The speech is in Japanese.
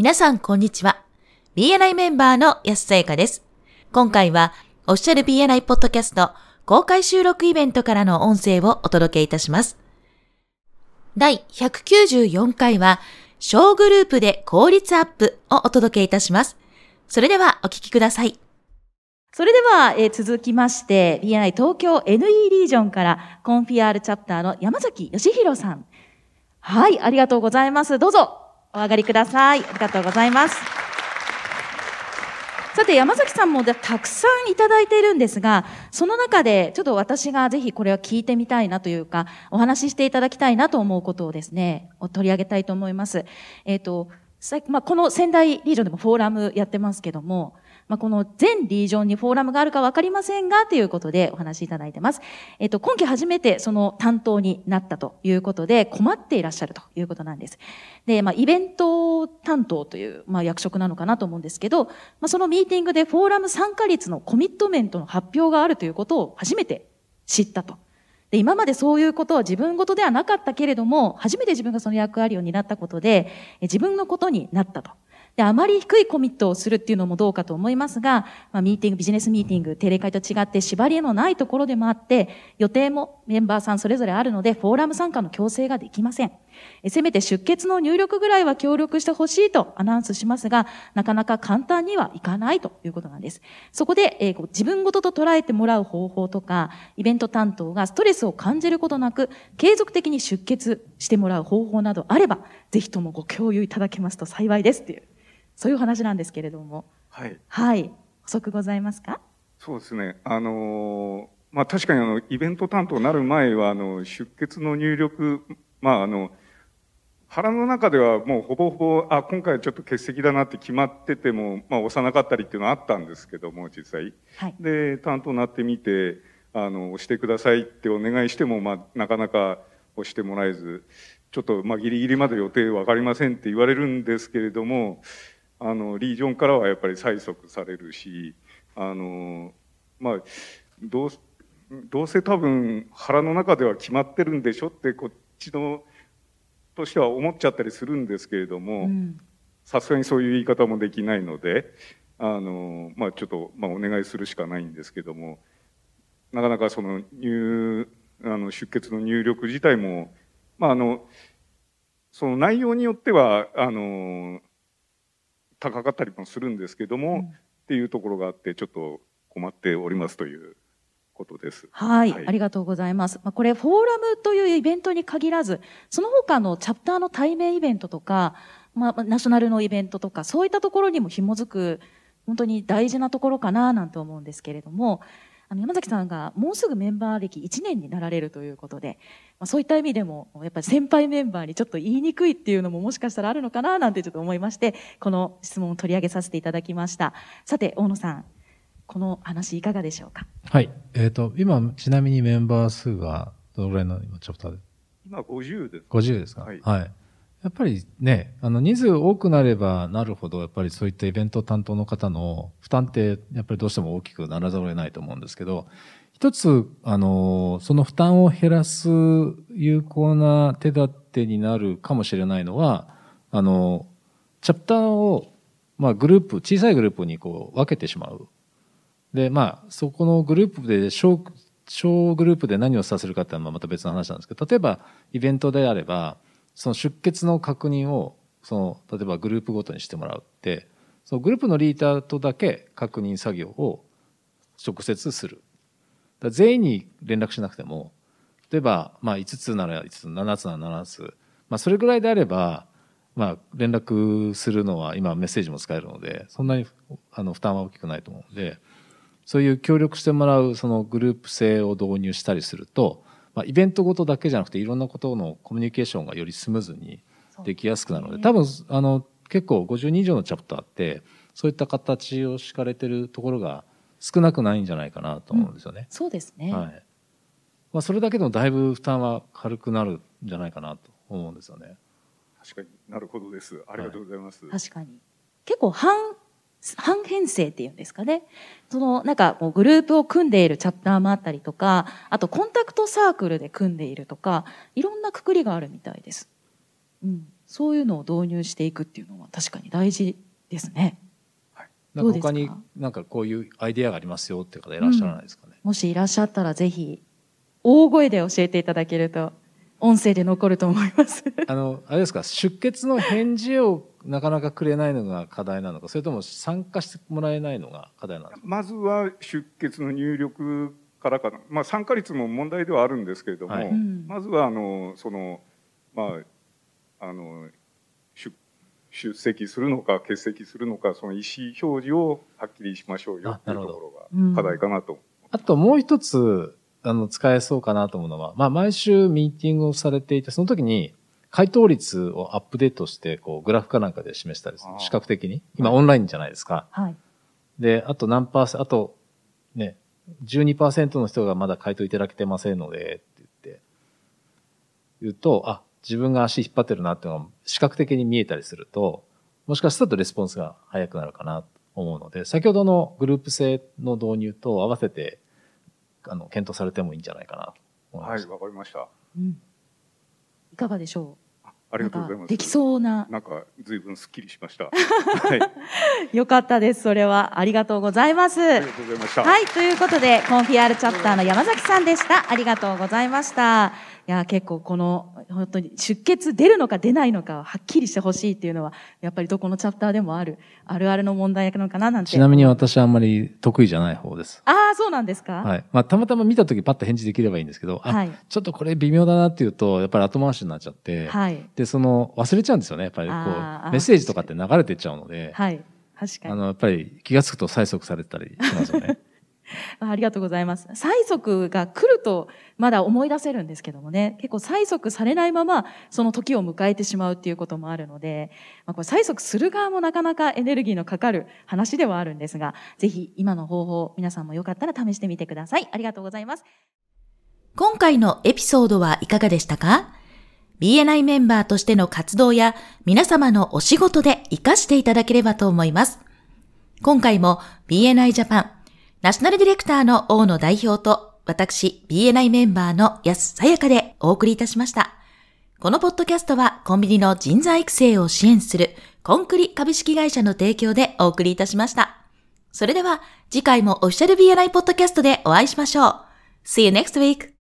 皆さん、こんにちは。BNI メンバーの安さやかです。今回は、オフィシャル BNI ポッドキャスト公開収録イベントからの音声をお届けいたします。第194回は、小グループで効率アップをお届けいたします。それではお聞きください。それでは、えー、続きまして、BNI 東京 NE リージョンからコンフィアールチャプターの山崎義弘さん。はい、ありがとうございます。どうぞ、お上がりください。ありがとうございます。さて、山崎さんもたくさんいただいているんですが、その中で、ちょっと私がぜひこれは聞いてみたいなというか、お話ししていただきたいなと思うことをですね、取り上げたいと思います。えっ、ー、と、まあ、この仙台リージョンでもフォーラムやってますけども、まあ、この全リージョンにフォーラムがあるかわかりませんが、ということでお話しいただいてます。えっ、と、今期初めてその担当になったということで、困っていらっしゃるということなんです。で、まあ、イベント担当という、まあ、役職なのかなと思うんですけど、まあ、そのミーティングでフォーラム参加率のコミットメントの発表があるということを初めて知ったと。で、今までそういうことは自分事ではなかったけれども、初めて自分がその役割を担ったことで、自分のことになったと。で、あまり低いコミットをするっていうのもどうかと思いますが、まあ、ミーティング、ビジネスミーティング、定例会と違って縛りのないところでもあって、予定もメンバーさんそれぞれあるので、フォーラム参加の強制ができません。せめて出欠の入力ぐらいは協力してほしいとアナウンスしますが、なかなか簡単にはいかないということなんです。そこで、えー、自分ごとと捉えてもらう方法とか、イベント担当がストレスを感じることなく、継続的に出欠してもらう方法などあれば、ぜひともご共有いただけますと幸いですっていう。そういう話なんですけれども。はい。はい。補足ございますか？そうですね。あのー、まあ確かにあの、イベント担当になる前は、あの、出血の入力、まああの、腹の中ではもうほぼほぼ、あ、今回ちょっと欠席だなって決まってても、まあ押さなかったりっていうのはあったんですけども、実際。はい。で、担当になってみて、あの、押してくださいってお願いしても、まあなかなか押してもらえず、ちょっとまあギリギリまで予定わかりませんって言われるんですけれども、あの、リージョンからはやっぱり催促されるし、あの、まあ、どう、どうせ多分腹の中では決まってるんでしょってこっちのとしては思っちゃったりするんですけれども、さすがにそういう言い方もできないので、あの、まあちょっと、まあお願いするしかないんですけども、なかなかその入、あの出血の入力自体も、まああの、その内容によっては、あの、高かったりもするんですけども、うん、っていうところがあってちょっと困っておりますということです。はい、はい、ありがとうございます。まあ、これフォーラムというイベントに限らず、その他のチャプターの対面イベントとか、まあ、ナショナルのイベントとか、そういったところにも紐づく、本当に大事なところかななんて思うんですけれども、あの山崎さんがもうすぐメンバー歴1年になられるということで、まあ、そういった意味でもやっぱり先輩メンバーにちょっと言いにくいっていうのももしかしたらあるのかななんてちょっと思いましてこの質問を取り上げさせていただきましたさて大野さんこの話いかがでしょうか？はい。えっ、ー、と今ちなみにメンバー数がどのぐらいの今チャプターで？今50です。50ですか？はい、はい。やっぱりね、あの人数多くなればなるほど、やっぱりそういったイベント担当の方の負担って、やっぱりどうしても大きくならざるを得ないと思うんですけど、一つ、あの、その負担を減らす有効な手立てになるかもしれないのは、あの、チャプターを、まあグループ、小さいグループにこう分けてしまう。で、まあ、そこのグループで小、小グループで何をさせるかっていうのはまた別の話なんですけど、例えばイベントであれば、その出欠の確認をその例えばグループごとにしてもらうってそのグループのリーダーとだけ確認作業を直接する。全員に連絡しなくても例えばまあ5つなら5つ7つなら7つ、まあ、それぐらいであればまあ連絡するのは今メッセージも使えるのでそんなにあの負担は大きくないと思うのでそういう協力してもらうそのグループ性を導入したりするとまあ、イベントごとだけじゃなくていろんなことのコミュニケーションがよりスムーズにできやすくなるので、ね、多分あの結構52以上のチャプターってそういった形を敷かれてるところが少なくないんじゃないかなと思うんですよね。うん、そうですね、はいまあ、それだけでもだいぶ負担は軽くなるんじゃないかなと思うんですよね。確かになるほどです。ありがとうございます。はい、確かに結構半半編成っていうんですかね。その、なんか、グループを組んでいるチャプターもあったりとか、あとコンタクトサークルで組んでいるとか、いろんなくくりがあるみたいです。うん。そういうのを導入していくっていうのは確かに大事ですね。なんか他になんかこういうアイデアがありますよっていう方いらっしゃらないですかね。もしいらっしゃったらぜひ大声で教えていただけると音声で残ると思います。あの、あれですか、出血の返事をなかなかくれないのが課題なのか、それとも参加してもらえないのが課題なのか？まずは出血の入力からかな、まあ、参加率も問題ではあるんですけれども、はいうんまずはあのその、まあ、あの出出席するのか欠席するのかその意思表示をはっきりしましょうよあっていうとこうんろが課題かなと。あともう一つ、あの、使えそうかなと思うのは、まあ、毎週ミーティングをされていて、その時に、回答率をアップデートして、こう、グラフかなんかで示したりする視覚的に。今、オンラインじゃないですか。はい。で、あと何パーセント、あと、ね、12%の人がまだ回答いただけてませんので、って言って、言うと、あ、自分が足引っ張ってるなっていうのが視覚的に見えたりすると、もしかしたらレスポンスが早くなるかなと思うので、先ほどのグループ制の導入と合わせて、あの、検討されてもいいんじゃないかなと思いはい、ました。わかりました。うん。いかがでしょあうりがとうございます。できそうな。なんか随分すっきりしました。はい、よかったです。それは。ありがとうございます。ありがとうございました。はい。ということで、コンフィアールチャプターの山崎さんでした。ありがとうございました。いや、結構この、本当に出血出るのか出ないのかをはっきりしてほしいっていうのは、やっぱりどこのチャプターでもある、あるあるの問題なのかななんて。ちなみに私はあんまり得意じゃない方です。ああ、そうなんですかはい。まあ、たまたま見たときパッと返事できればいいんですけど、あ、はい。ちょっとこれ微妙だなっていうと、やっぱり後回しになっちゃって、はい。で、その、忘れちゃうんですよね。やっぱりこう、メッセージとかって流れてっちゃうので、はい。確かに。あの、やっぱり気がつくと催促されてたりしますよね。あありがとうございます。催促が来るとまだ思い出せるんですけどもね、結構催促されないままその時を迎えてしまうっていうこともあるので、まあ、これ催促する側もなかなかエネルギーのかかる話ではあるんですが、ぜひ今の方法皆さんもよかったら試してみてください。ありがとうございます。今回のエピソードはいかがでしたか？?BNI メンバーとしての活動や皆様のお仕事で活かしていただければと思います。今回も BNI ジャパンナショナルディレクターの大野代表と私 BNI メンバーの安さやかでお送りいたしました。このポッドキャストはコンビニの人材育成を支援するコンクリ株式会社の提供でお送りいたしました。それでは次回もオフィシャル BNI ポッドキャストでお会いしましょう。See you next week!